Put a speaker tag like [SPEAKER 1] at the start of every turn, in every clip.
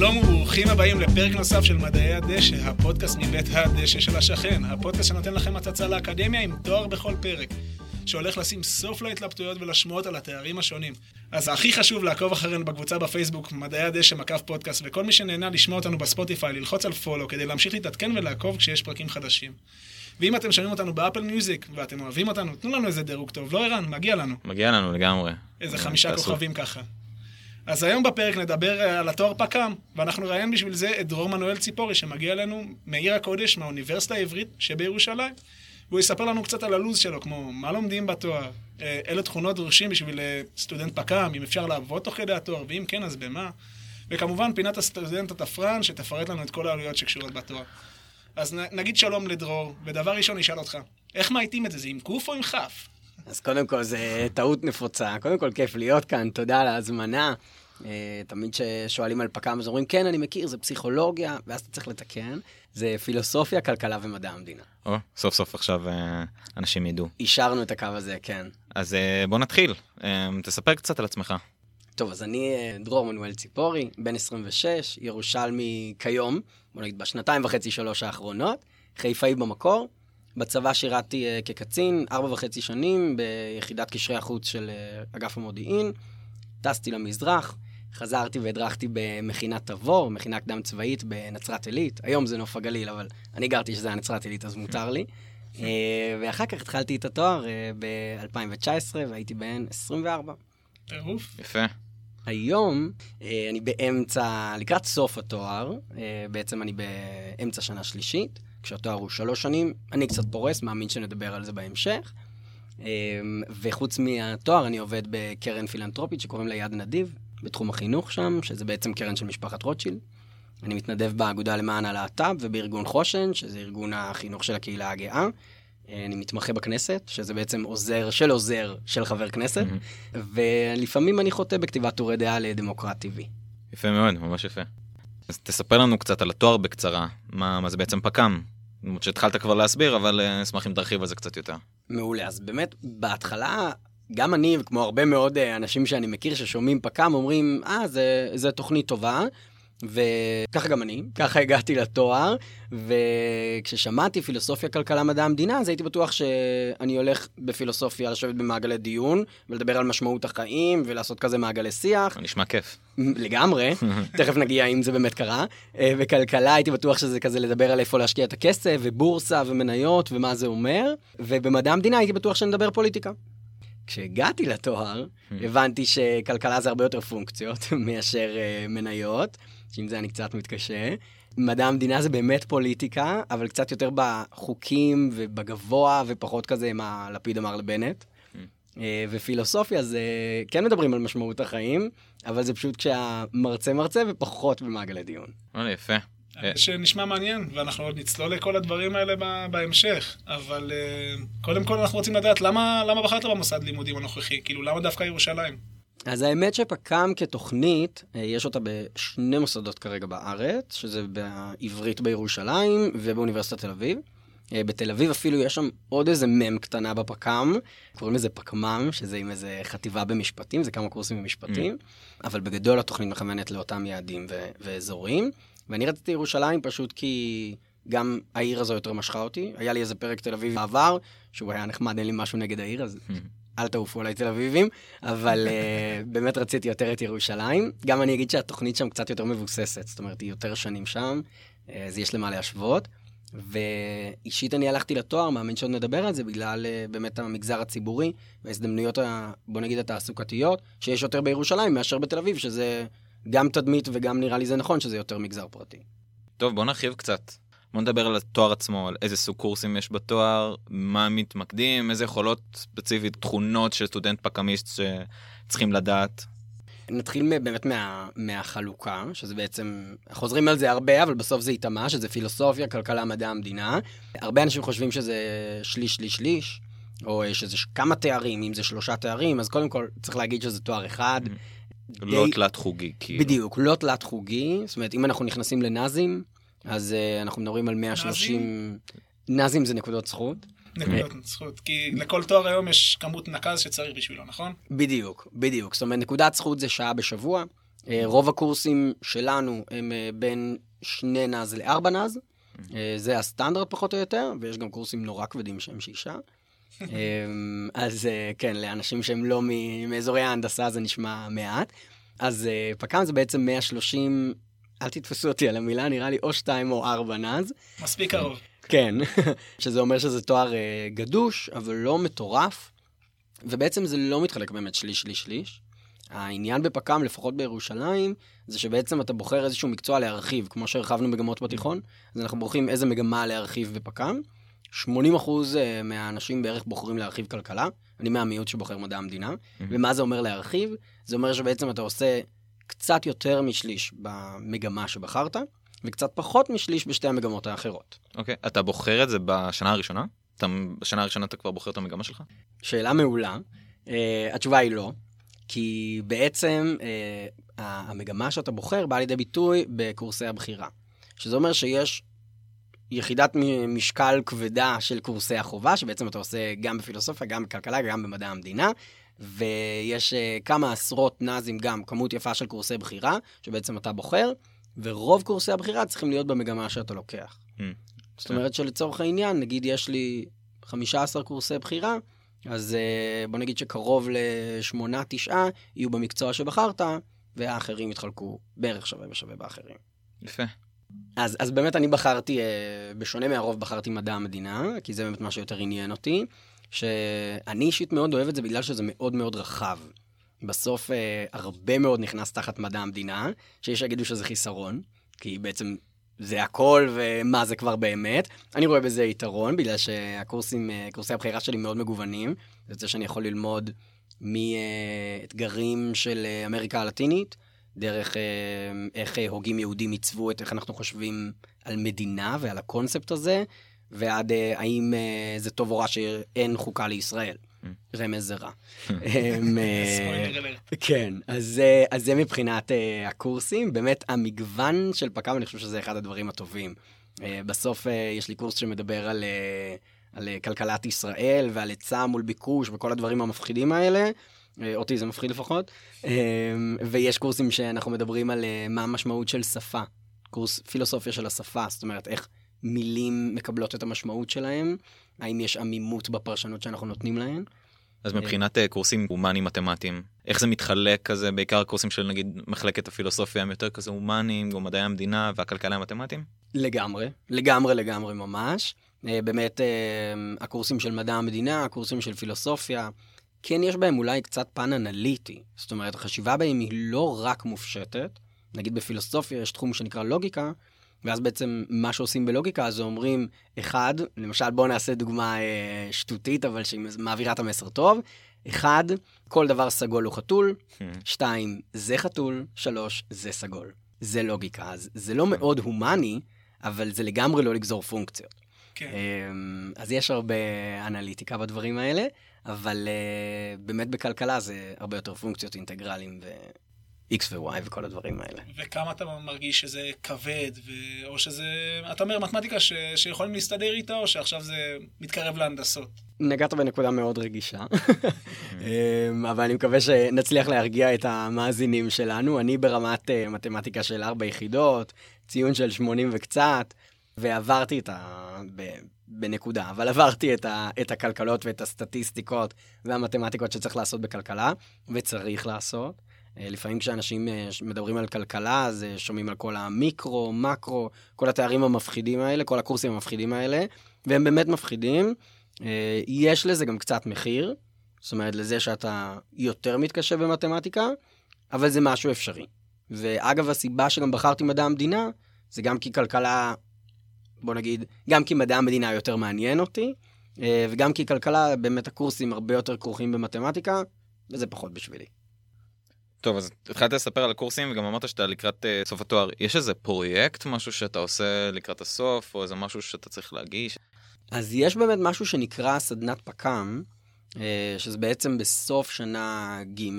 [SPEAKER 1] שלום וברוכים הבאים לפרק נוסף של מדעי הדשא, הפודקאסט מבית הדשא של השכן, הפודקאסט שנותן לכם הצצה לאקדמיה עם תואר בכל פרק, שהולך לשים סוף להתלבטויות ולשמועות על התארים השונים. אז הכי חשוב לעקוב אחרינו בקבוצה בפייסבוק, מדעי הדשא מקף פודקאסט, וכל מי שנהנה לשמוע אותנו בספוטיפיי, ללחוץ על פולו כדי להמשיך להתעדכן ולעקוב כשיש פרקים חדשים. ואם אתם שומעים אותנו באפל מיוזיק ואתם אוהבים אותנו, תנו לנו איזה דירוג טוב, לא ערן? מגיע לנו.
[SPEAKER 2] מגיע לנו לגמרי.
[SPEAKER 1] איזה חמישה כוכבים ככה. אז היום בפרק נדבר אה, על התואר פק"ם, ואנחנו נראיין בשביל זה את דרור מנואל ציפורי, שמגיע אלינו מעיר הקודש, מהאוניברסיטה העברית שבירושלים. והוא יספר לנו קצת על הלו"ז שלו, כמו מה לומדים בתואר, אה, אילו תכונות דורשים בשביל אה, סטודנט פק"ם, אם אפשר לעבוד תוך כדי התואר, ואם כן, אז במה. וכמובן, פינת הסטודנט התפרן, שתפרט לנו את כל העלויות שקשורות בתואר. אז נגיד שלום לדרור, ודבר ראשון נשאל אותך, איך מאייתים את זה? זה עם קוף או עם כף?
[SPEAKER 3] אז קודם כל, זו טעות נפוצה. קודם כל, כיף להיות כאן, תודה על ההזמנה. אה, תמיד כששואלים על פק"ם, אז אומרים, כן, אני מכיר, זה פסיכולוגיה, ואז אתה צריך לתקן. זה פילוסופיה, כלכלה ומדע המדינה.
[SPEAKER 2] או, סוף סוף עכשיו אה, אנשים ידעו.
[SPEAKER 3] אישרנו את הקו הזה, כן.
[SPEAKER 2] אז אה, בוא נתחיל. תספר קצת על עצמך.
[SPEAKER 3] טוב, אז אני דרור מנואל ציפורי, בן 26, ירושלמי כיום, בוא נגיד בשנתיים וחצי, שלוש האחרונות, חיפאי במקור. בצבא שירתתי uh, כקצין, ארבע וחצי שנים ביחידת קשרי החוץ של uh, אגף המודיעין. טסתי למזרח, חזרתי והדרכתי במכינת תבור, מכינה קדם צבאית בנצרת עילית. היום זה נוף הגליל, אבל אני גרתי שזה היה נצרת עילית, אז מותר לי. uh, ואחר כך התחלתי את התואר uh, ב-2019, והייתי בן 24.
[SPEAKER 1] טירוף.
[SPEAKER 2] יפה.
[SPEAKER 3] היום uh, אני באמצע, לקראת סוף התואר, בעצם אני באמצע שנה שלישית. כשהתואר הוא שלוש שנים, אני קצת פורס, מאמין שנדבר על זה בהמשך. אמ, וחוץ מהתואר, אני עובד בקרן פילנטרופית שקוראים לה יד נדיב, בתחום החינוך שם, שזה בעצם קרן של משפחת רוטשילד. אני מתנדב באגודה למען הלהט"ב ובארגון חושן, שזה ארגון החינוך של הקהילה הגאה. אני מתמחה בכנסת, שזה בעצם עוזר של עוזר של חבר כנסת, mm-hmm. ולפעמים אני חוטא בכתיבת טורי דעה לדמוקרט טבעי.
[SPEAKER 2] יפה מאוד, ממש יפה. אז תספר לנו קצת על התואר בקצרה, מה, מה זה בעצם פק"ם. למרות שהתחלת כבר להסביר, אבל אה, אשמח אם תרחיב על זה קצת יותר.
[SPEAKER 3] מעולה, אז באמת, בהתחלה, גם אני, וכמו הרבה מאוד אה, אנשים שאני מכיר ששומעים פק"ם, אומרים, אה, זה, זה תוכנית טובה, וככה גם אני, ככה הגעתי לתואר, וכששמעתי פילוסופיה, כלכלה, מדע המדינה, אז הייתי בטוח שאני הולך בפילוסופיה לשבת במעגלי דיון, ולדבר על משמעות החיים, ולעשות כזה מעגלי שיח.
[SPEAKER 2] נשמע כיף.
[SPEAKER 3] לגמרי, תכף נגיע אם זה באמת קרה. וכלכלה, הייתי בטוח שזה כזה לדבר על איפה להשקיע את הכסף, ובורסה, ומניות, ומה זה אומר. ובמדע המדינה הייתי בטוח שנדבר פוליטיקה. כשהגעתי לתואר, הבנתי שכלכלה זה הרבה יותר פונקציות מאשר uh, מניות. שעם זה אני קצת מתקשה. מדע המדינה זה באמת פוליטיקה, אבל קצת יותר בחוקים ובגבוה, ופחות כזה מה לפיד אמר לבנט. Mm. אה, ופילוסופיה זה, כן מדברים על משמעות החיים, אבל זה פשוט כשהמרצה מרצה ופחות במעגלי דיון.
[SPEAKER 2] וואלה, יפה.
[SPEAKER 1] אה, שנשמע מעניין, ואנחנו עוד נצלול לכל הדברים האלה בהמשך, אבל uh, קודם כל אנחנו רוצים לדעת למה, למה בחרת במוסד לימודים הנוכחי? כאילו, למה דווקא ירושלים?
[SPEAKER 3] אז האמת שפק"ם כתוכנית, אה, יש אותה בשני מוסדות כרגע בארץ, שזה בעברית בירושלים ובאוניברסיטת תל אביב. אה, בתל אביב אפילו יש שם עוד איזה מם קטנה בפק"ם, קוראים לזה פקמ"ם, שזה עם איזה חטיבה במשפטים, זה כמה קורסים במשפטים, mm. אבל בגדול התוכנית מכוונת לאותם יעדים ו- ואזורים. ואני רציתי ירושלים פשוט כי גם העיר הזו יותר משכה אותי. היה לי איזה פרק תל אביב בעבר, שהוא היה נחמד, אין לי משהו נגד העיר, אז mm. אל תעופו עליי תל אביבים, אבל uh, באמת רציתי יותר את ירושלים. גם אני אגיד שהתוכנית שם קצת יותר מבוססת, זאת אומרת, היא יותר שנים שם, uh, אז יש למה להשוות. ואישית אני הלכתי לתואר, מאמין שעוד נדבר על זה, בגלל uh, באמת המגזר הציבורי וההזדמנויות, ה, בוא נגיד, התעסוקתיות, שיש יותר בירושלים מאשר בתל אביב, שזה גם תדמית וגם נראה לי זה נכון שזה יותר מגזר פרטי.
[SPEAKER 2] טוב, בוא נרחיב קצת. בוא נדבר על התואר עצמו, על איזה סוג קורסים יש בתואר, מה מתמקדים, איזה יכולות ספציפית, תכונות של סטודנט פקמיסט שצריכים לדעת.
[SPEAKER 3] נתחיל באמת מה, מהחלוקה, שזה בעצם, חוזרים על זה הרבה, אבל בסוף זה ייטמע, שזה פילוסופיה, כלכלה, מדע המדינה. הרבה אנשים חושבים שזה שליש, שליש, שליש, או שזה כמה תארים, אם זה שלושה תארים, אז קודם כל צריך להגיד שזה תואר אחד.
[SPEAKER 2] לא תלת חוגי, כאילו.
[SPEAKER 3] בדיוק, לא תלת חוגי. זאת אומרת, אם אנחנו נכנסים לנאזים, אז uh, אנחנו מדברים על 130... נאזים זה נקודות זכות.
[SPEAKER 1] נקודות זכות, כי לכל תואר היום יש כמות נקז שצריך בשבילו, נכון?
[SPEAKER 3] בדיוק, בדיוק. זאת אומרת, נקודת זכות זה שעה בשבוע, אה, רוב הקורסים שלנו הם אה, בין שני נז לארבע נז. אה, זה הסטנדרט פחות או יותר, ויש גם קורסים נורא כבדים שהם שישה. אז כן, לאנשים שהם לא מאזורי ההנדסה זה נשמע מעט. אז פק"ם זה בעצם 130, אל תתפסו אותי על המילה, נראה לי או שתיים או ארבע נז.
[SPEAKER 1] מספיק קרוב.
[SPEAKER 3] כן, שזה אומר שזה תואר אה, גדוש, אבל לא מטורף, ובעצם זה לא מתחלק באמת שליש, שליש, שליש. העניין בפק"ם, לפחות בירושלים, זה שבעצם אתה בוחר איזשהו מקצוע להרחיב, כמו שהרחבנו מגמות בתיכון, אז אנחנו בוחרים איזה מגמה להרחיב בפק"ם. 80 אחוז אה, מהאנשים בערך בוחרים להרחיב כלכלה, אני מהמיעוט שבוחר מדע המדינה. ומה זה אומר להרחיב? זה אומר שבעצם אתה עושה קצת יותר משליש במגמה שבחרת, וקצת פחות משליש בשתי המגמות האחרות.
[SPEAKER 2] אוקיי, אתה בוחר את זה בשנה הראשונה? אתה, בשנה הראשונה אתה כבר בוחר את המגמה שלך?
[SPEAKER 3] שאלה מעולה. Uh, התשובה היא לא, כי בעצם uh, המגמה שאתה בוחר באה לידי ביטוי בקורסי הבחירה. שזה אומר שיש יחידת משקל כבדה של קורסי החובה, שבעצם אתה עושה גם בפילוסופיה, גם בכלכלה, גם במדע המדינה, ויש uh, כמה עשרות נאזים גם, כמות יפה של קורסי בחירה, שבעצם אתה בוחר, ורוב קורסי הבחירה צריכים להיות במגמה שאתה לוקח.
[SPEAKER 2] Mm.
[SPEAKER 3] זאת אומרת שלצורך העניין, נגיד יש לי 15 קורסי בחירה, אז אה, בוא נגיד שקרוב לשמונה, תשעה יהיו במקצוע שבחרת, והאחרים יתחלקו בערך שווה בשווה באחרים.
[SPEAKER 2] יפה.
[SPEAKER 3] אז, אז באמת אני בחרתי, אה, בשונה מהרוב, בחרתי מדע המדינה, כי זה באמת מה שיותר עניין אותי, שאני אישית מאוד אוהב את זה בגלל שזה מאוד מאוד רחב. בסוף אה, הרבה מאוד נכנס תחת מדע המדינה, שיש שיגידו שזה חיסרון, כי בעצם זה הכל ומה זה כבר באמת. אני רואה בזה יתרון, בגלל שהקורסים, אה, קורסי הבחירה שלי מאוד מגוונים. זה יוצא שאני יכול ללמוד מאתגרים של אה, אמריקה הלטינית, דרך אה, איך אה, הוגים יהודים עיצבו את איך אנחנו חושבים על מדינה ועל הקונספט הזה, ועד אה, האם אה, זה טוב או רע שאין חוקה לישראל. רמז זה רע. הם, אה. כן, אז, זה- מבחינת הקורסים. באמת, המגוון של פק"ם, אני חושב שזה אחד הדברים הטובים. בסוף יש לי קורס שמדבר על, על כלכלת ישראל ועל היצע מול ביקוש וכל הדברים המפחידים האלה. אותי זה מפחיד לפחות. Uh, ויש קורסים שאנחנו מדברים על מה המשמעות של שפה. קורס פילוסופיה של השפה, זאת אומרת, איך מילים מקבלות את המשמעות שלהם, האם יש עמימות בפרשנות שאנחנו נותנים להן.
[SPEAKER 2] אז מבחינת אה, קורסים הומניים מתמטיים, איך זה מתחלק כזה, בעיקר קורסים של נגיד מחלקת הפילוסופיה הם יותר כזה הומניים, או מדעי המדינה והכלכלה המתמטיים?
[SPEAKER 3] לגמרי, לגמרי לגמרי ממש. אה, באמת, אה, הקורסים של מדע המדינה, הקורסים של פילוסופיה, כן יש בהם אולי קצת פן אנליטי. זאת אומרת, החשיבה בהם היא לא רק מופשטת. נגיד בפילוסופיה יש תחום שנקרא לוגיקה, ואז בעצם מה שעושים בלוגיקה זה אומרים, אחד, למשל בואו נעשה דוגמה אה, שטותית, אבל שהיא מעבירה את המסר טוב. אחד, כל דבר סגול הוא חתול. שתיים, זה חתול. שלוש, זה סגול. זה לוגיקה. אז זה לא מאוד הומני, אבל זה לגמרי לא לגזור פונקציות.
[SPEAKER 1] כן.
[SPEAKER 3] אמ, אז יש הרבה אנליטיקה בדברים האלה, אבל אה, באמת בכלכלה זה הרבה יותר פונקציות אינטגרלים ו-X ו-Y וכל הדברים האלה.
[SPEAKER 1] וכמה אתה מרגיש שזה כבד, ו... או שזה, אתה אומר מתמטיקה ש... שיכולים להסתדר איתה, או שעכשיו זה מתקרב להנדסות.
[SPEAKER 3] נגעת בנקודה מאוד רגישה, אמ, אבל אני מקווה שנצליח להרגיע את המאזינים שלנו. אני ברמת אה, מתמטיקה של ארבע יחידות, ציון של 80 וקצת, ועברתי את ה... ב... בנקודה, אבל עברתי את, ה... את הכלכלות ואת הסטטיסטיקות והמתמטיקות שצריך לעשות בכלכלה, וצריך לעשות. אה, לפעמים כשאנשים אה, מדברים על כלכלה, אז אה, שומעים על כל המיקרו, מקרו, כל התארים המפחידים האלה, כל הקורסים המפחידים האלה, והם באמת מפחידים. יש לזה גם קצת מחיר, זאת אומרת, לזה שאתה יותר מתקשה במתמטיקה, אבל זה משהו אפשרי. ואגב, הסיבה שגם בחרתי מדע המדינה, זה גם כי כלכלה, בוא נגיד, גם כי מדע המדינה יותר מעניין אותי, וגם כי כלכלה, באמת הקורסים הרבה יותר כרוכים במתמטיקה, וזה פחות בשבילי.
[SPEAKER 2] טוב, אז התחלת לספר על הקורסים וגם אמרת שאתה לקראת uh, סוף התואר. יש איזה פרויקט, משהו שאתה עושה לקראת הסוף, או איזה משהו שאתה צריך להגיש?
[SPEAKER 3] אז יש באמת משהו שנקרא סדנת פק"ם, אה, שזה בעצם בסוף שנה ג',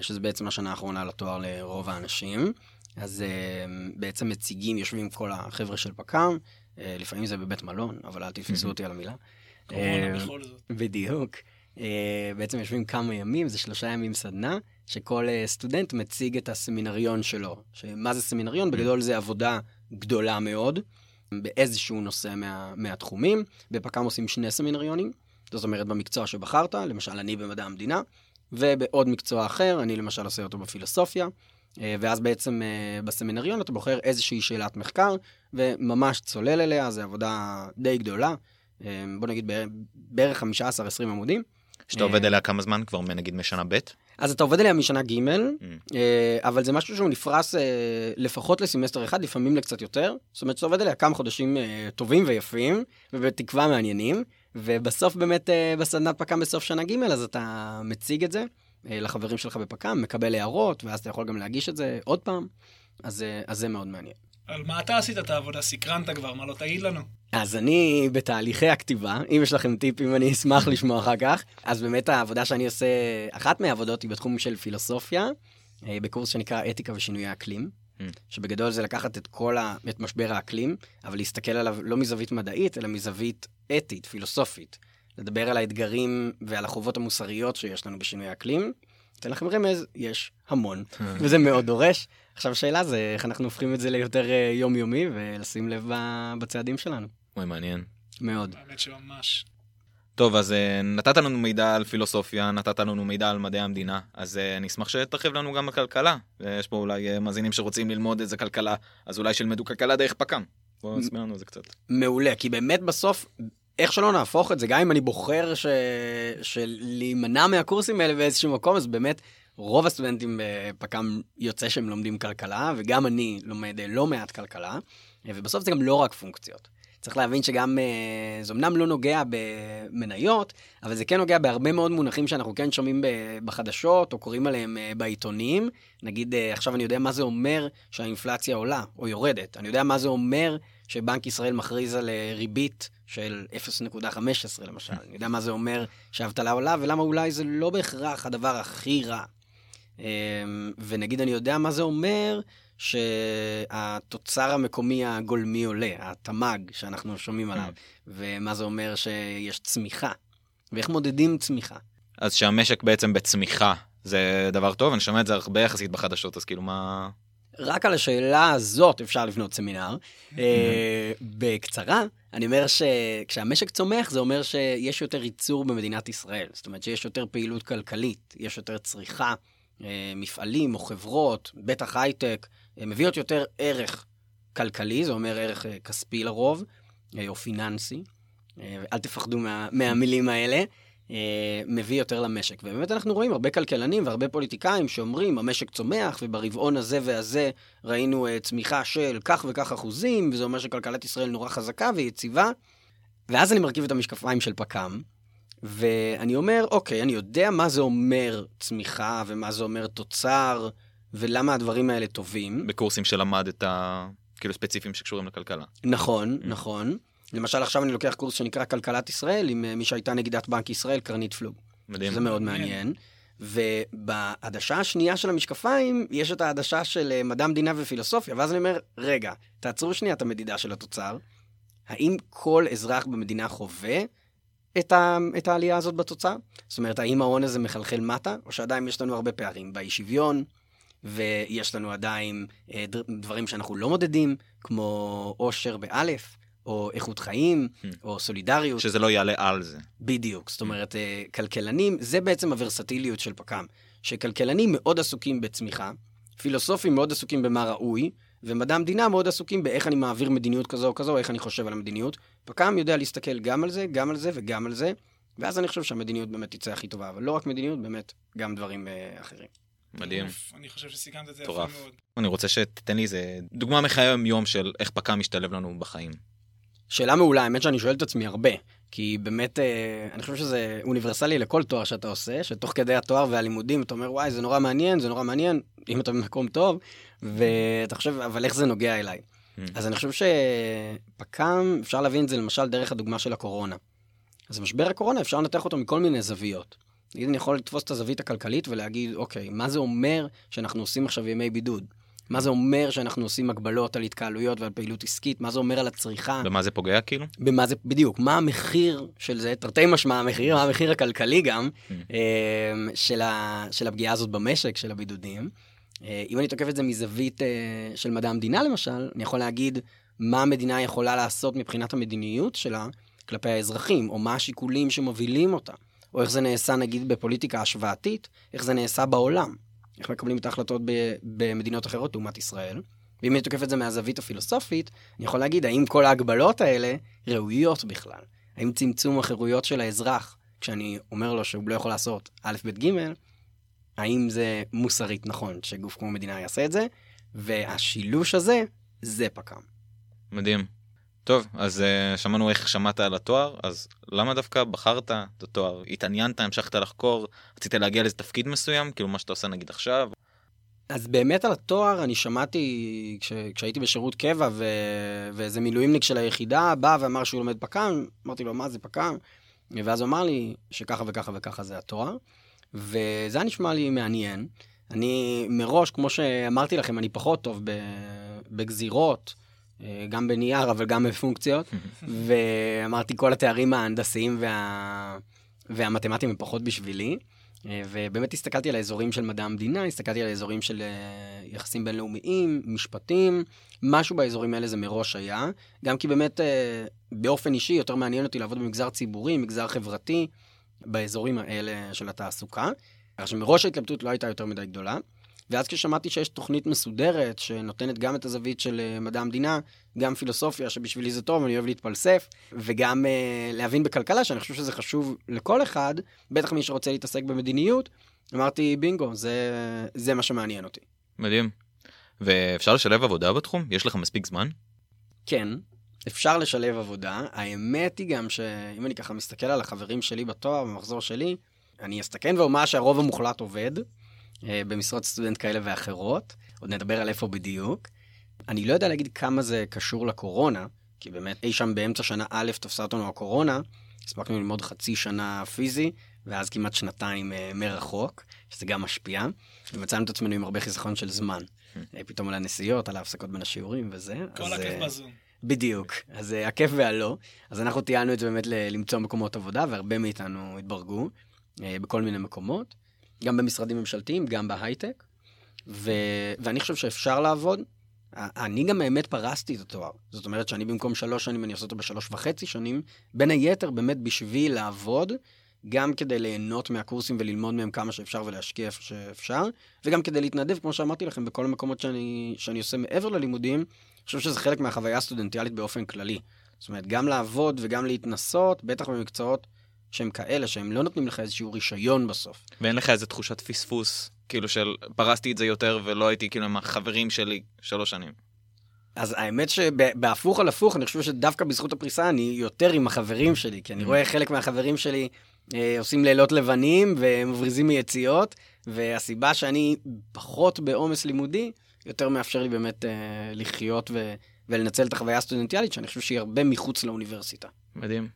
[SPEAKER 3] שזה בעצם השנה האחרונה לתואר לרוב האנשים. אז אה, בעצם מציגים, יושבים כל החבר'ה של פק"ם, לפעמים זה בבית מלון, אבל אל תתפסו אותי על המילה.
[SPEAKER 1] קורונה בכל זאת.
[SPEAKER 3] בדיוק. אה, בעצם יושבים כמה ימים, זה שלושה ימים סדנה, שכל אה, סטודנט מציג את הסמינריון שלו. מה זה סמינריון? בגדול זה עבודה גדולה מאוד, באיזשהו נושא מה, מהתחומים. בפק"ם עושים שני סמינריונים, זאת אומרת במקצוע שבחרת, למשל אני במדע המדינה, ובעוד מקצוע אחר, אני למשל עושה אותו בפילוסופיה. אה, ואז בעצם בסמינריון אתה בוחר איזושהי שאלת מחקר, וממש צולל אליה, זו עבודה די גדולה. בוא נגיד בערך 15-20 עמודים.
[SPEAKER 2] שאתה עובד עליה כמה זמן כבר, נגיד משנה ב'?
[SPEAKER 3] אז אתה עובד עליה משנה ג', mm. אה, אבל זה משהו שהוא נפרס אה, לפחות לסמסטר אחד, לפעמים לקצת יותר. זאת אומרת שאתה עובד עליה כמה חודשים אה, טובים ויפים, ובתקווה מעניינים, ובסוף באמת בסדנת פק"ם בסוף שנה ג', אז אתה מציג את זה לחברים שלך בפק"ם, מקבל הערות, ואז אתה יכול גם להגיש את זה עוד פעם, אז, אז זה מאוד מעניין.
[SPEAKER 1] על מה אתה עשית את העבודה? סקרנת כבר, מה לא תגיד לנו?
[SPEAKER 3] אז אני בתהליכי הכתיבה, אם יש לכם טיפים אני אשמח לשמוע אחר כך. אז באמת העבודה שאני עושה, אחת מהעבודות היא בתחום של פילוסופיה, אה, בקורס שנקרא אתיקה ושינויי אקלים. Mm. שבגדול זה לקחת את כל ה... את משבר האקלים, אבל להסתכל עליו לא מזווית מדעית, אלא מזווית אתית, פילוסופית. לדבר על האתגרים ועל החובות המוסריות שיש לנו בשינוי האקלים. אתן לכם רמז, יש המון, וזה מאוד דורש. עכשיו השאלה זה איך אנחנו הופכים את זה ליותר אה, יומיומי ולשים לב בצעדים שלנו.
[SPEAKER 2] אוי, מעניין.
[SPEAKER 3] מאוד.
[SPEAKER 1] האמת שממש.
[SPEAKER 2] טוב, אז אה, נתת לנו מידע על פילוסופיה, נתת לנו מידע על מדעי המדינה, אז אה, אני אשמח שתרחיב לנו גם בכלכלה. יש פה אולי מאזינים שרוצים ללמוד איזה כלכלה, אז אולי שילמדו כלכלה דרך פק"ם. בוא נסביר לנו את זה קצת.
[SPEAKER 3] מעולה, כי באמת בסוף, איך שלא נהפוך את זה, גם אם אני בוחר ש... של להימנע מהקורסים האלה באיזשהו מקום, אז באמת רוב הסטודנטים בפק"ם יוצא שהם לומדים כלכלה, וגם אני לומד לא מעט כלכלה, ובסוף זה גם לא רק פונקציות. צריך להבין שגם, אה, זה אמנם לא נוגע במניות, אבל זה כן נוגע בהרבה מאוד מונחים שאנחנו כן שומעים בחדשות, או קוראים עליהם אה, בעיתונים. נגיד, אה, עכשיו אני יודע מה זה אומר שהאינפלציה עולה או יורדת. אני יודע מה זה אומר שבנק ישראל מכריז על ריבית של 0.15 למשל. אני יודע מה זה אומר שהאבטלה עולה, ולמה אולי זה לא בהכרח הדבר הכי רע. אמ, ונגיד אני יודע מה זה אומר שהתוצר המקומי הגולמי עולה, התמ"ג שאנחנו שומעים עליו, ומה זה אומר שיש צמיחה, ואיך מודדים צמיחה.
[SPEAKER 2] אז שהמשק בעצם בצמיחה, זה דבר טוב? אני שומע את זה הרבה יחסית בחדשות, אז כאילו מה...
[SPEAKER 3] רק על השאלה הזאת אפשר לבנות סמינר. אה, בקצרה, אני אומר שכשהמשק צומח זה אומר שיש יותר ייצור במדינת ישראל. זאת אומרת שיש יותר פעילות כלכלית, יש יותר צריכה, מפעלים או חברות, בטח הייטק, אה, מביאות יותר ערך כלכלי, זה אומר ערך אה, כספי לרוב, או פיננסי, אל תפחדו מה, מהמילים האלה, מביא יותר למשק. ובאמת אנחנו רואים הרבה כלכלנים והרבה פוליטיקאים שאומרים, המשק צומח, וברבעון הזה והזה ראינו צמיחה של כך וכך אחוזים, וזה אומר שכלכלת ישראל נורא חזקה ויציבה. ואז אני מרכיב את המשקפיים של פק"ם, ואני אומר, אוקיי, אני יודע מה זה אומר צמיחה ומה זה אומר תוצר, ולמה הדברים האלה טובים.
[SPEAKER 2] בקורסים שלמדת, כאילו ספציפיים שקשורים לכלכלה.
[SPEAKER 3] נכון, mm. נכון. למשל, עכשיו אני לוקח קורס שנקרא כלכלת ישראל, עם אה, מי שהייתה נגידת בנק ישראל, קרנית פלוג. מדהים. זה מאוד מעניין. ובעדשה השנייה של המשקפיים, יש את העדשה של אה, מדע המדינה ופילוסופיה, ואז אני אומר, רגע, תעצרו שנייה את המדידה של התוצר. האם כל אזרח במדינה חווה את, ה, את העלייה הזאת בתוצאה? זאת אומרת, האם ההון הזה מחלחל מטה, או שעדיין יש לנו הרבה פערים באי שוויון, ויש לנו עדיין אה, דברים שאנחנו לא מודדים, כמו עושר באלף, או איכות חיים, hmm. או סולידריות.
[SPEAKER 2] שזה לא יעלה על זה.
[SPEAKER 3] בדיוק. זאת אומרת, אה, כלכלנים, זה בעצם הוורסטיליות של פק"ם. שכלכלנים מאוד עסוקים בצמיחה, פילוסופים מאוד עסוקים במה ראוי, ומדע המדינה מאוד עסוקים באיך אני מעביר מדיניות כזו או כזו, או איך אני חושב על המדיניות. פק"ם יודע להסתכל גם על זה, גם על זה וגם על זה, ואז אני חושב שהמדיניות באמת תצא הכי טובה, אבל לא רק מדיניות, באמת, גם דברים uh, אחרים.
[SPEAKER 2] מדהים.
[SPEAKER 1] אני חושב שסיכמת את זה יפה מאוד.
[SPEAKER 2] אני רוצה שתתן לי איזה דוגמה מחיי היום של איך פק"ם משתלב לנו בחיים.
[SPEAKER 3] שאלה מעולה, האמת שאני שואל את עצמי הרבה. כי באמת, אה, אני חושב שזה אוניברסלי לכל תואר שאתה עושה, שתוך כדי התואר והלימודים אתה אומר, וואי, זה נורא מעניין, זה נורא מעניין, אם אתה במקום טוב, ואתה חושב, אבל איך זה נוגע אליי? Mm. אז אני חושב שפק"ם, אפשר להבין את זה למשל דרך הדוגמה של הקורונה. אז משבר הקורונה, אפשר לנתח אותו מכל מיני זוויות. נגיד, אני יכול לתפוס את הזווית הכלכלית ולהגיד, אוקיי, מה זה אומר שאנחנו עושים עכשיו ימי בידוד? מה זה אומר שאנחנו עושים הגבלות על התקהלויות ועל פעילות עסקית? מה זה אומר על הצריכה?
[SPEAKER 2] במה זה פוגע כאילו?
[SPEAKER 3] במה זה, בדיוק, מה המחיר של זה, תרתי משמע המחיר, מה המחיר הכלכלי גם, אה, של, ה, של הפגיעה הזאת במשק, של הבידודים. אה, אם אני תוקף את זה מזווית אה, של מדע המדינה למשל, אני יכול להגיד מה המדינה יכולה לעשות מבחינת המדיניות שלה כלפי האזרחים, או מה השיקולים שמובילים אותה, או איך זה נעשה נגיד בפוליטיקה השוואתית, איך זה נעשה בעולם, איך מקבלים את ההחלטות במדינות אחרות לעומת ישראל. ואם אני תוקף את זה מהזווית הפילוסופית, אני יכול להגיד האם כל ההגבלות האלה ראויות בכלל. האם צמצום החירויות של האזרח, כשאני אומר לו שהוא לא יכול לעשות א', ב', ג', האם זה מוסרית נכון שגוף כמו מדינה יעשה את זה, והשילוש הזה, זה פק"ם.
[SPEAKER 2] מדהים. טוב, אז uh, שמענו איך שמעת על התואר, אז למה דווקא בחרת את התואר? התעניינת, המשכת לחקור, רצית להגיע לאיזה תפקיד מסוים, כאילו מה שאתה עושה נגיד עכשיו?
[SPEAKER 3] אז באמת על התואר אני שמעתי, כש, כשהייתי בשירות קבע ו, ואיזה מילואימניק של היחידה בא ואמר שהוא לומד פק"ם, אמרתי לו, מה זה פק"ם? ואז הוא אמר לי שככה וככה וככה זה התואר, וזה היה נשמע לי מעניין. אני מראש, כמו שאמרתי לכם, אני פחות טוב בגזירות, אה, גם בנייר, אבל גם בפונקציות, ואמרתי, כל התארים ההנדסיים וה... והמתמטיים הם פחות בשבילי. אה, ובאמת הסתכלתי על האזורים של מדע המדינה, הסתכלתי על האזורים של אה, יחסים בינלאומיים, משפטים, משהו באזורים האלה זה מראש היה, גם כי באמת באופן אישי יותר מעניין אותי לעבוד במגזר ציבורי, מגזר חברתי, באזורים האלה של התעסוקה. כך שמראש ההתלבטות לא הייתה יותר מדי גדולה. ואז כששמעתי שיש תוכנית מסודרת שנותנת גם את הזווית של אה, מדע המדינה, גם פילוסופיה, שבשבילי זה טוב, אני אוהב להתפלסף, וגם uh, להבין בכלכלה, שאני חושב שזה חשוב לכל אחד, בטח מי שרוצה להתעסק במדיניות, אמרתי, בינגו, זה, זה מה שמעניין אותי.
[SPEAKER 2] מדהים. ואפשר לשלב עבודה בתחום? יש לך מספיק זמן?
[SPEAKER 3] כן, אפשר לשלב עבודה. האמת היא גם שאם אני ככה מסתכל על החברים שלי בתואר, במחזור שלי, אני אסתכן ואומר שהרוב המוחלט עובד. אה, במשרות סטודנט כאלה ואחרות, עוד נדבר על איפה בדיוק. אני לא יודע להגיד כמה זה קשור לקורונה, כי באמת אי שם באמצע שנה א' תפסה אותנו הקורונה, הספקנו ללמוד חצי שנה פיזי, ואז כמעט שנתיים uh, מרחוק, שזה גם משפיע, ומצאנו את עצמנו עם הרבה חיסכון של זמן. uh, פתאום על הנסיעות, על ההפסקות בין השיעורים וזה.
[SPEAKER 1] כל הכיף בזום.
[SPEAKER 3] בדיוק, אז uh, הכיף והלא. אז אנחנו טיילנו את זה באמת למצוא מקומות עבודה, והרבה מאיתנו התברגו uh, בכל מיני מקומות. גם במשרדים ממשלתיים, גם בהייטק, ו... ואני חושב שאפשר לעבוד. אני גם באמת פרסתי את התואר. זאת אומרת שאני במקום שלוש שנים, אני עושה אותו בשלוש וחצי שנים, בין היתר באמת בשביל לעבוד, גם כדי ליהנות מהקורסים וללמוד מהם כמה שאפשר ולהשקיע איפה שאפשר, וגם כדי להתנדב, כמו שאמרתי לכם, בכל המקומות שאני, שאני עושה מעבר ללימודים, אני חושב שזה חלק מהחוויה הסטודנטיאלית באופן כללי. זאת אומרת, גם לעבוד וגם להתנסות, בטח במקצועות שהם כאלה, שהם לא נותנים לך איזשהו רישיון בסוף.
[SPEAKER 2] ואין לך איזה תחושת פספוס, כאילו של פרסתי את זה יותר ולא הייתי כאילו עם החברים שלי שלוש שנים.
[SPEAKER 3] אז האמת שבהפוך על הפוך, אני חושב שדווקא בזכות הפריסה אני יותר עם החברים שלי, כי אני mm. רואה חלק מהחברים שלי עושים לילות לבנים ומבריזים מיציאות, והסיבה שאני פחות בעומס לימודי, יותר מאפשר לי באמת אה, לחיות ו- ולנצל את החוויה הסטודנטיאלית, שאני חושב שהיא הרבה מחוץ לאוניברסיטה.
[SPEAKER 2] מדהים.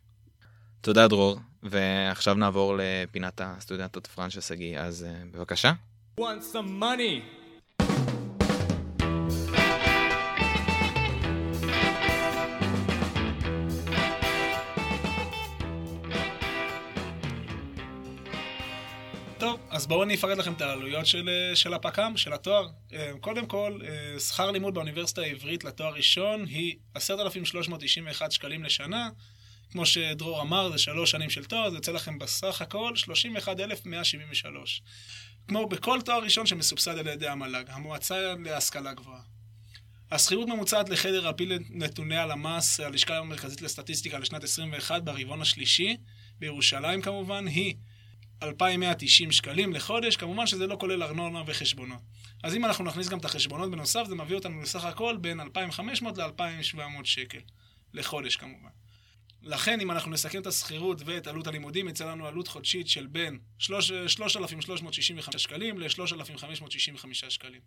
[SPEAKER 2] תודה דרור, ועכשיו נעבור לפינת הסטודנטות פרנצ'ה שגיא, אז uh, בבקשה. Want some money.
[SPEAKER 1] אז בואו אני אפרט לכם את העלויות של, אה, של הפק"ם, של התואר. אה, קודם כל, שכר לימוד באוניברסיטה העברית לתואר ראשון היא 10,391 שקלים לשנה. כמו שדרור אמר, זה שלוש שנים של תואר, זה יוצא לכם בסך הכל 31,173. כמו בכל תואר ראשון שמסובסד על ידי המל"ג, המועצה להשכלה גבוהה. השכירות ממוצעת לחדר על פי נתוני הלמ"ס, הלשכה המרכזית לסטטיסטיקה לשנת 21 ברבעון השלישי, בירושלים כמובן, היא 2,190 שקלים לחודש, כמובן שזה לא כולל ארנונה וחשבונות. אז אם אנחנו נכניס גם את החשבונות בנוסף, זה מביא אותנו לסך הכל בין 2,500 ל-2,700 שקל. לחודש כמובן. לכן, אם אנחנו נסכם את השכירות ואת עלות הלימודים, יצא לנו עלות חודשית של בין 3,365 שקלים ל-3,565 שקלים.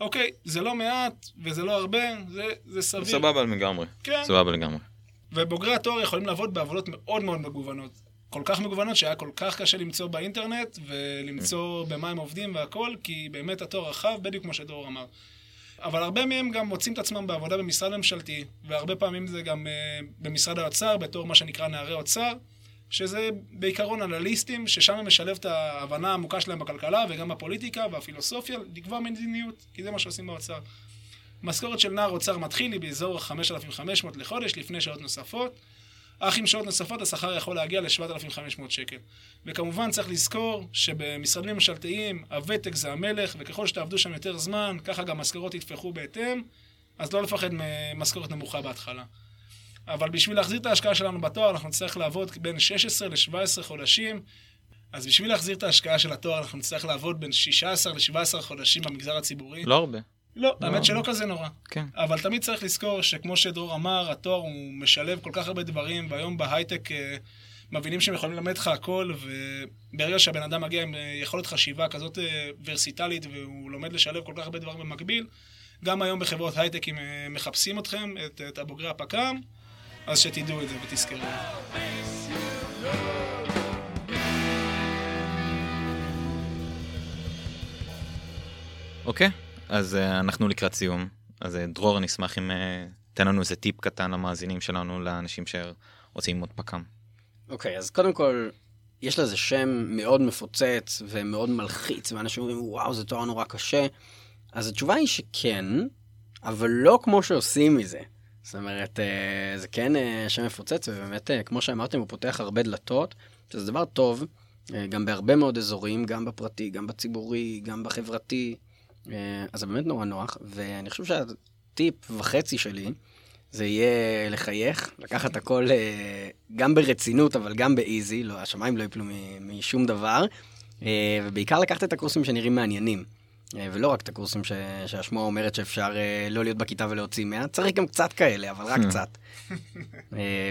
[SPEAKER 1] אוקיי, זה לא מעט וזה לא הרבה, זה, זה סביר.
[SPEAKER 2] סבבה לגמרי.
[SPEAKER 1] כן.
[SPEAKER 2] סבבה לגמרי.
[SPEAKER 1] ובוגרי התואר יכולים לעבוד בעבודות מאוד מאוד מגוונות. כל כך מגוונות שהיה כל כך קשה למצוא באינטרנט ולמצוא במה הם עובדים והכל, כי באמת התואר רחב, בדיוק כמו שדור אמר. אבל הרבה מהם גם מוצאים את עצמם בעבודה במשרד ממשלתי, והרבה פעמים זה גם uh, במשרד האוצר, בתור מה שנקרא נערי אוצר, שזה בעיקרון אנליסטים, ששם הם משלב את ההבנה העמוקה שלהם בכלכלה וגם בפוליטיקה והפילוסופיה, לקבוע מדיניות, כי זה מה שעושים באוצר. משכורת של נער אוצר מתחיל היא באזור 5,500 לחודש, לפני שעות נוספות. אך עם שעות נוספות השכר יכול להגיע ל-7,500 שקל. וכמובן צריך לזכור שבמשרדים ממשלתיים הוותק זה המלך, וככל שתעבדו שם יותר זמן, ככה גם משכורות יתפחו בהתאם, אז לא לפחד ממשכורת נמוכה בהתחלה. אבל בשביל להחזיר את ההשקעה שלנו בתואר, אנחנו נצטרך לעבוד בין 16 ל-17 חודשים. אז בשביל להחזיר את ההשקעה של התואר, אנחנו נצטרך לעבוד בין 16 ל-17 חודשים במגזר הציבורי.
[SPEAKER 2] לא הרבה.
[SPEAKER 1] לא, האמת שלא כזה נורא.
[SPEAKER 2] כן.
[SPEAKER 1] אבל תמיד צריך לזכור שכמו שדרור אמר, התואר הוא משלב כל כך הרבה דברים, והיום בהייטק אה, מבינים שהם יכולים ללמד לך הכל, וברגע שהבן אדם מגיע עם אה, יכולת חשיבה כזאת אה, ורסיטלית, והוא לומד לשלב כל כך הרבה דברים במקביל, גם היום בחברות הייטק, אם מחפשים אתכם, את, את הבוגרי הפק"ם, אז שתדעו את זה ותזכרו.
[SPEAKER 2] אוקיי, אז uh, אנחנו לקראת סיום. אז uh, דרור, אני אשמח אם uh, תן לנו איזה טיפ קטן למאזינים שלנו, לאנשים שרוצים ללמוד פק"ם.
[SPEAKER 3] אוקיי, okay, אז קודם כל, יש לזה שם מאוד מפוצץ ומאוד מלחיץ, ואנשים אומרים, וואו, זה תואר נורא קשה. אז התשובה היא שכן, אבל לא כמו שעושים מזה. זאת אומרת, זה כן שם מפוצץ, ובאמת, כמו שאמרתם, הוא פותח הרבה דלתות, שזה דבר טוב, גם בהרבה מאוד אזורים, גם בפרטי, גם בציבורי, גם בחברתי. אה, אז זה באמת נורא נוח, ואני חושב שהטיפ וחצי שלי, זה יהיה לחייך, לקחת הכל אה, גם ברצינות, אבל גם באיזי, לא, השמיים לא יפלו משום דבר, אה, ובעיקר לקחת את הקורסים שנראים מעניינים. ולא רק את הקורסים ש... שהשמועה אומרת שאפשר לא להיות בכיתה ולהוציא 100, צריך גם קצת כאלה, אבל רק קצת.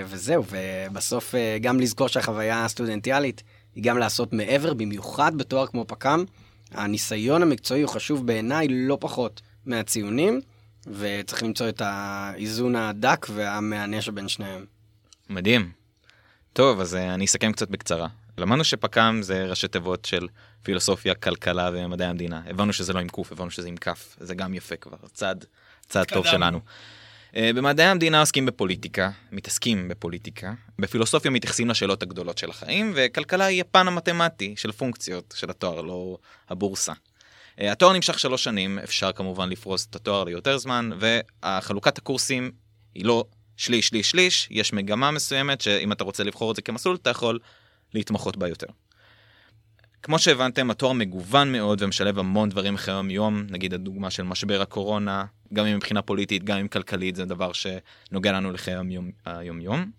[SPEAKER 3] וזהו, ובסוף גם לזכור שהחוויה הסטודנטיאלית היא גם לעשות מעבר, במיוחד בתואר כמו פק"ם. הניסיון המקצועי הוא חשוב בעיניי לא פחות מהציונים, וצריך למצוא את האיזון הדק והמהנה שבין שניהם.
[SPEAKER 2] מדהים. טוב, אז אה, אני אסכם קצת בקצרה. למדנו שפק"ם זה ראשי תיבות של פילוסופיה, כלכלה ומדעי המדינה. הבנו שזה לא עם קוף, הבנו שזה עם כף. זה גם יפה כבר, צעד, צעד טוב שלנו. אה, במדעי המדינה עוסקים בפוליטיקה, מתעסקים בפוליטיקה, בפילוסופיה מתייחסים לשאלות הגדולות של החיים, וכלכלה היא הפן המתמטי של הפונקציות של התואר, לא הבורסה. אה, התואר נמשך שלוש שנים, אפשר כמובן לפרוס את התואר ליותר זמן, והחלוקת הקורסים היא לא שליש, שליש, שליש, יש מגמה מסוימת שאם אתה רוצה לבחור את זה כמסלול, אתה יכול להתמחות בה יותר. כמו שהבנתם, התואר מגוון מאוד ומשלב המון דברים אחרי היום-יום, נגיד הדוגמה של משבר הקורונה, גם אם מבחינה פוליטית, גם אם כלכלית, זה דבר שנוגע לנו לחיי היום-יום.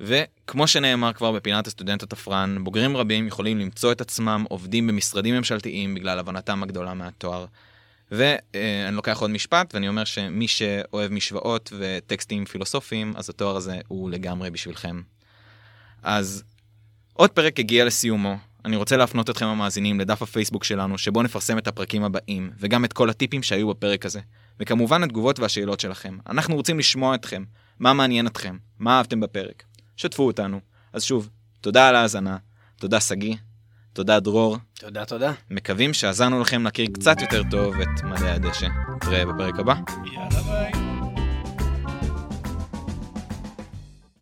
[SPEAKER 2] וכמו שנאמר כבר בפינת הסטודנט התפרן, בוגרים רבים יכולים למצוא את עצמם עובדים במשרדים ממשלתיים בגלל הבנתם הגדולה מהתואר. ואני לוקח עוד משפט ואני אומר שמי שאוהב משוואות וטקסטים פילוסופיים, אז התואר הזה הוא לגמרי בשבילכם. אז עוד פרק הגיע לסיומו, אני רוצה להפנות אתכם המאזינים לדף הפייסבוק שלנו, שבו נפרסם את הפרקים הבאים, וגם את כל הטיפים שהיו בפרק הזה. וכמובן התגובות והשאלות שלכם. אנחנו רוצים לשמוע אתכם, מה מעניין אתכם, מה אהבתם בפרק. שתפו אותנו. אז שוב, תודה על ההאזנה, תודה שגיא, תודה דרור.
[SPEAKER 3] תודה, תודה.
[SPEAKER 2] מקווים שעזרנו לכם להכיר קצת יותר טוב את מדעי הדשא. נתראה בפרק הבא.
[SPEAKER 1] יאללה ביי.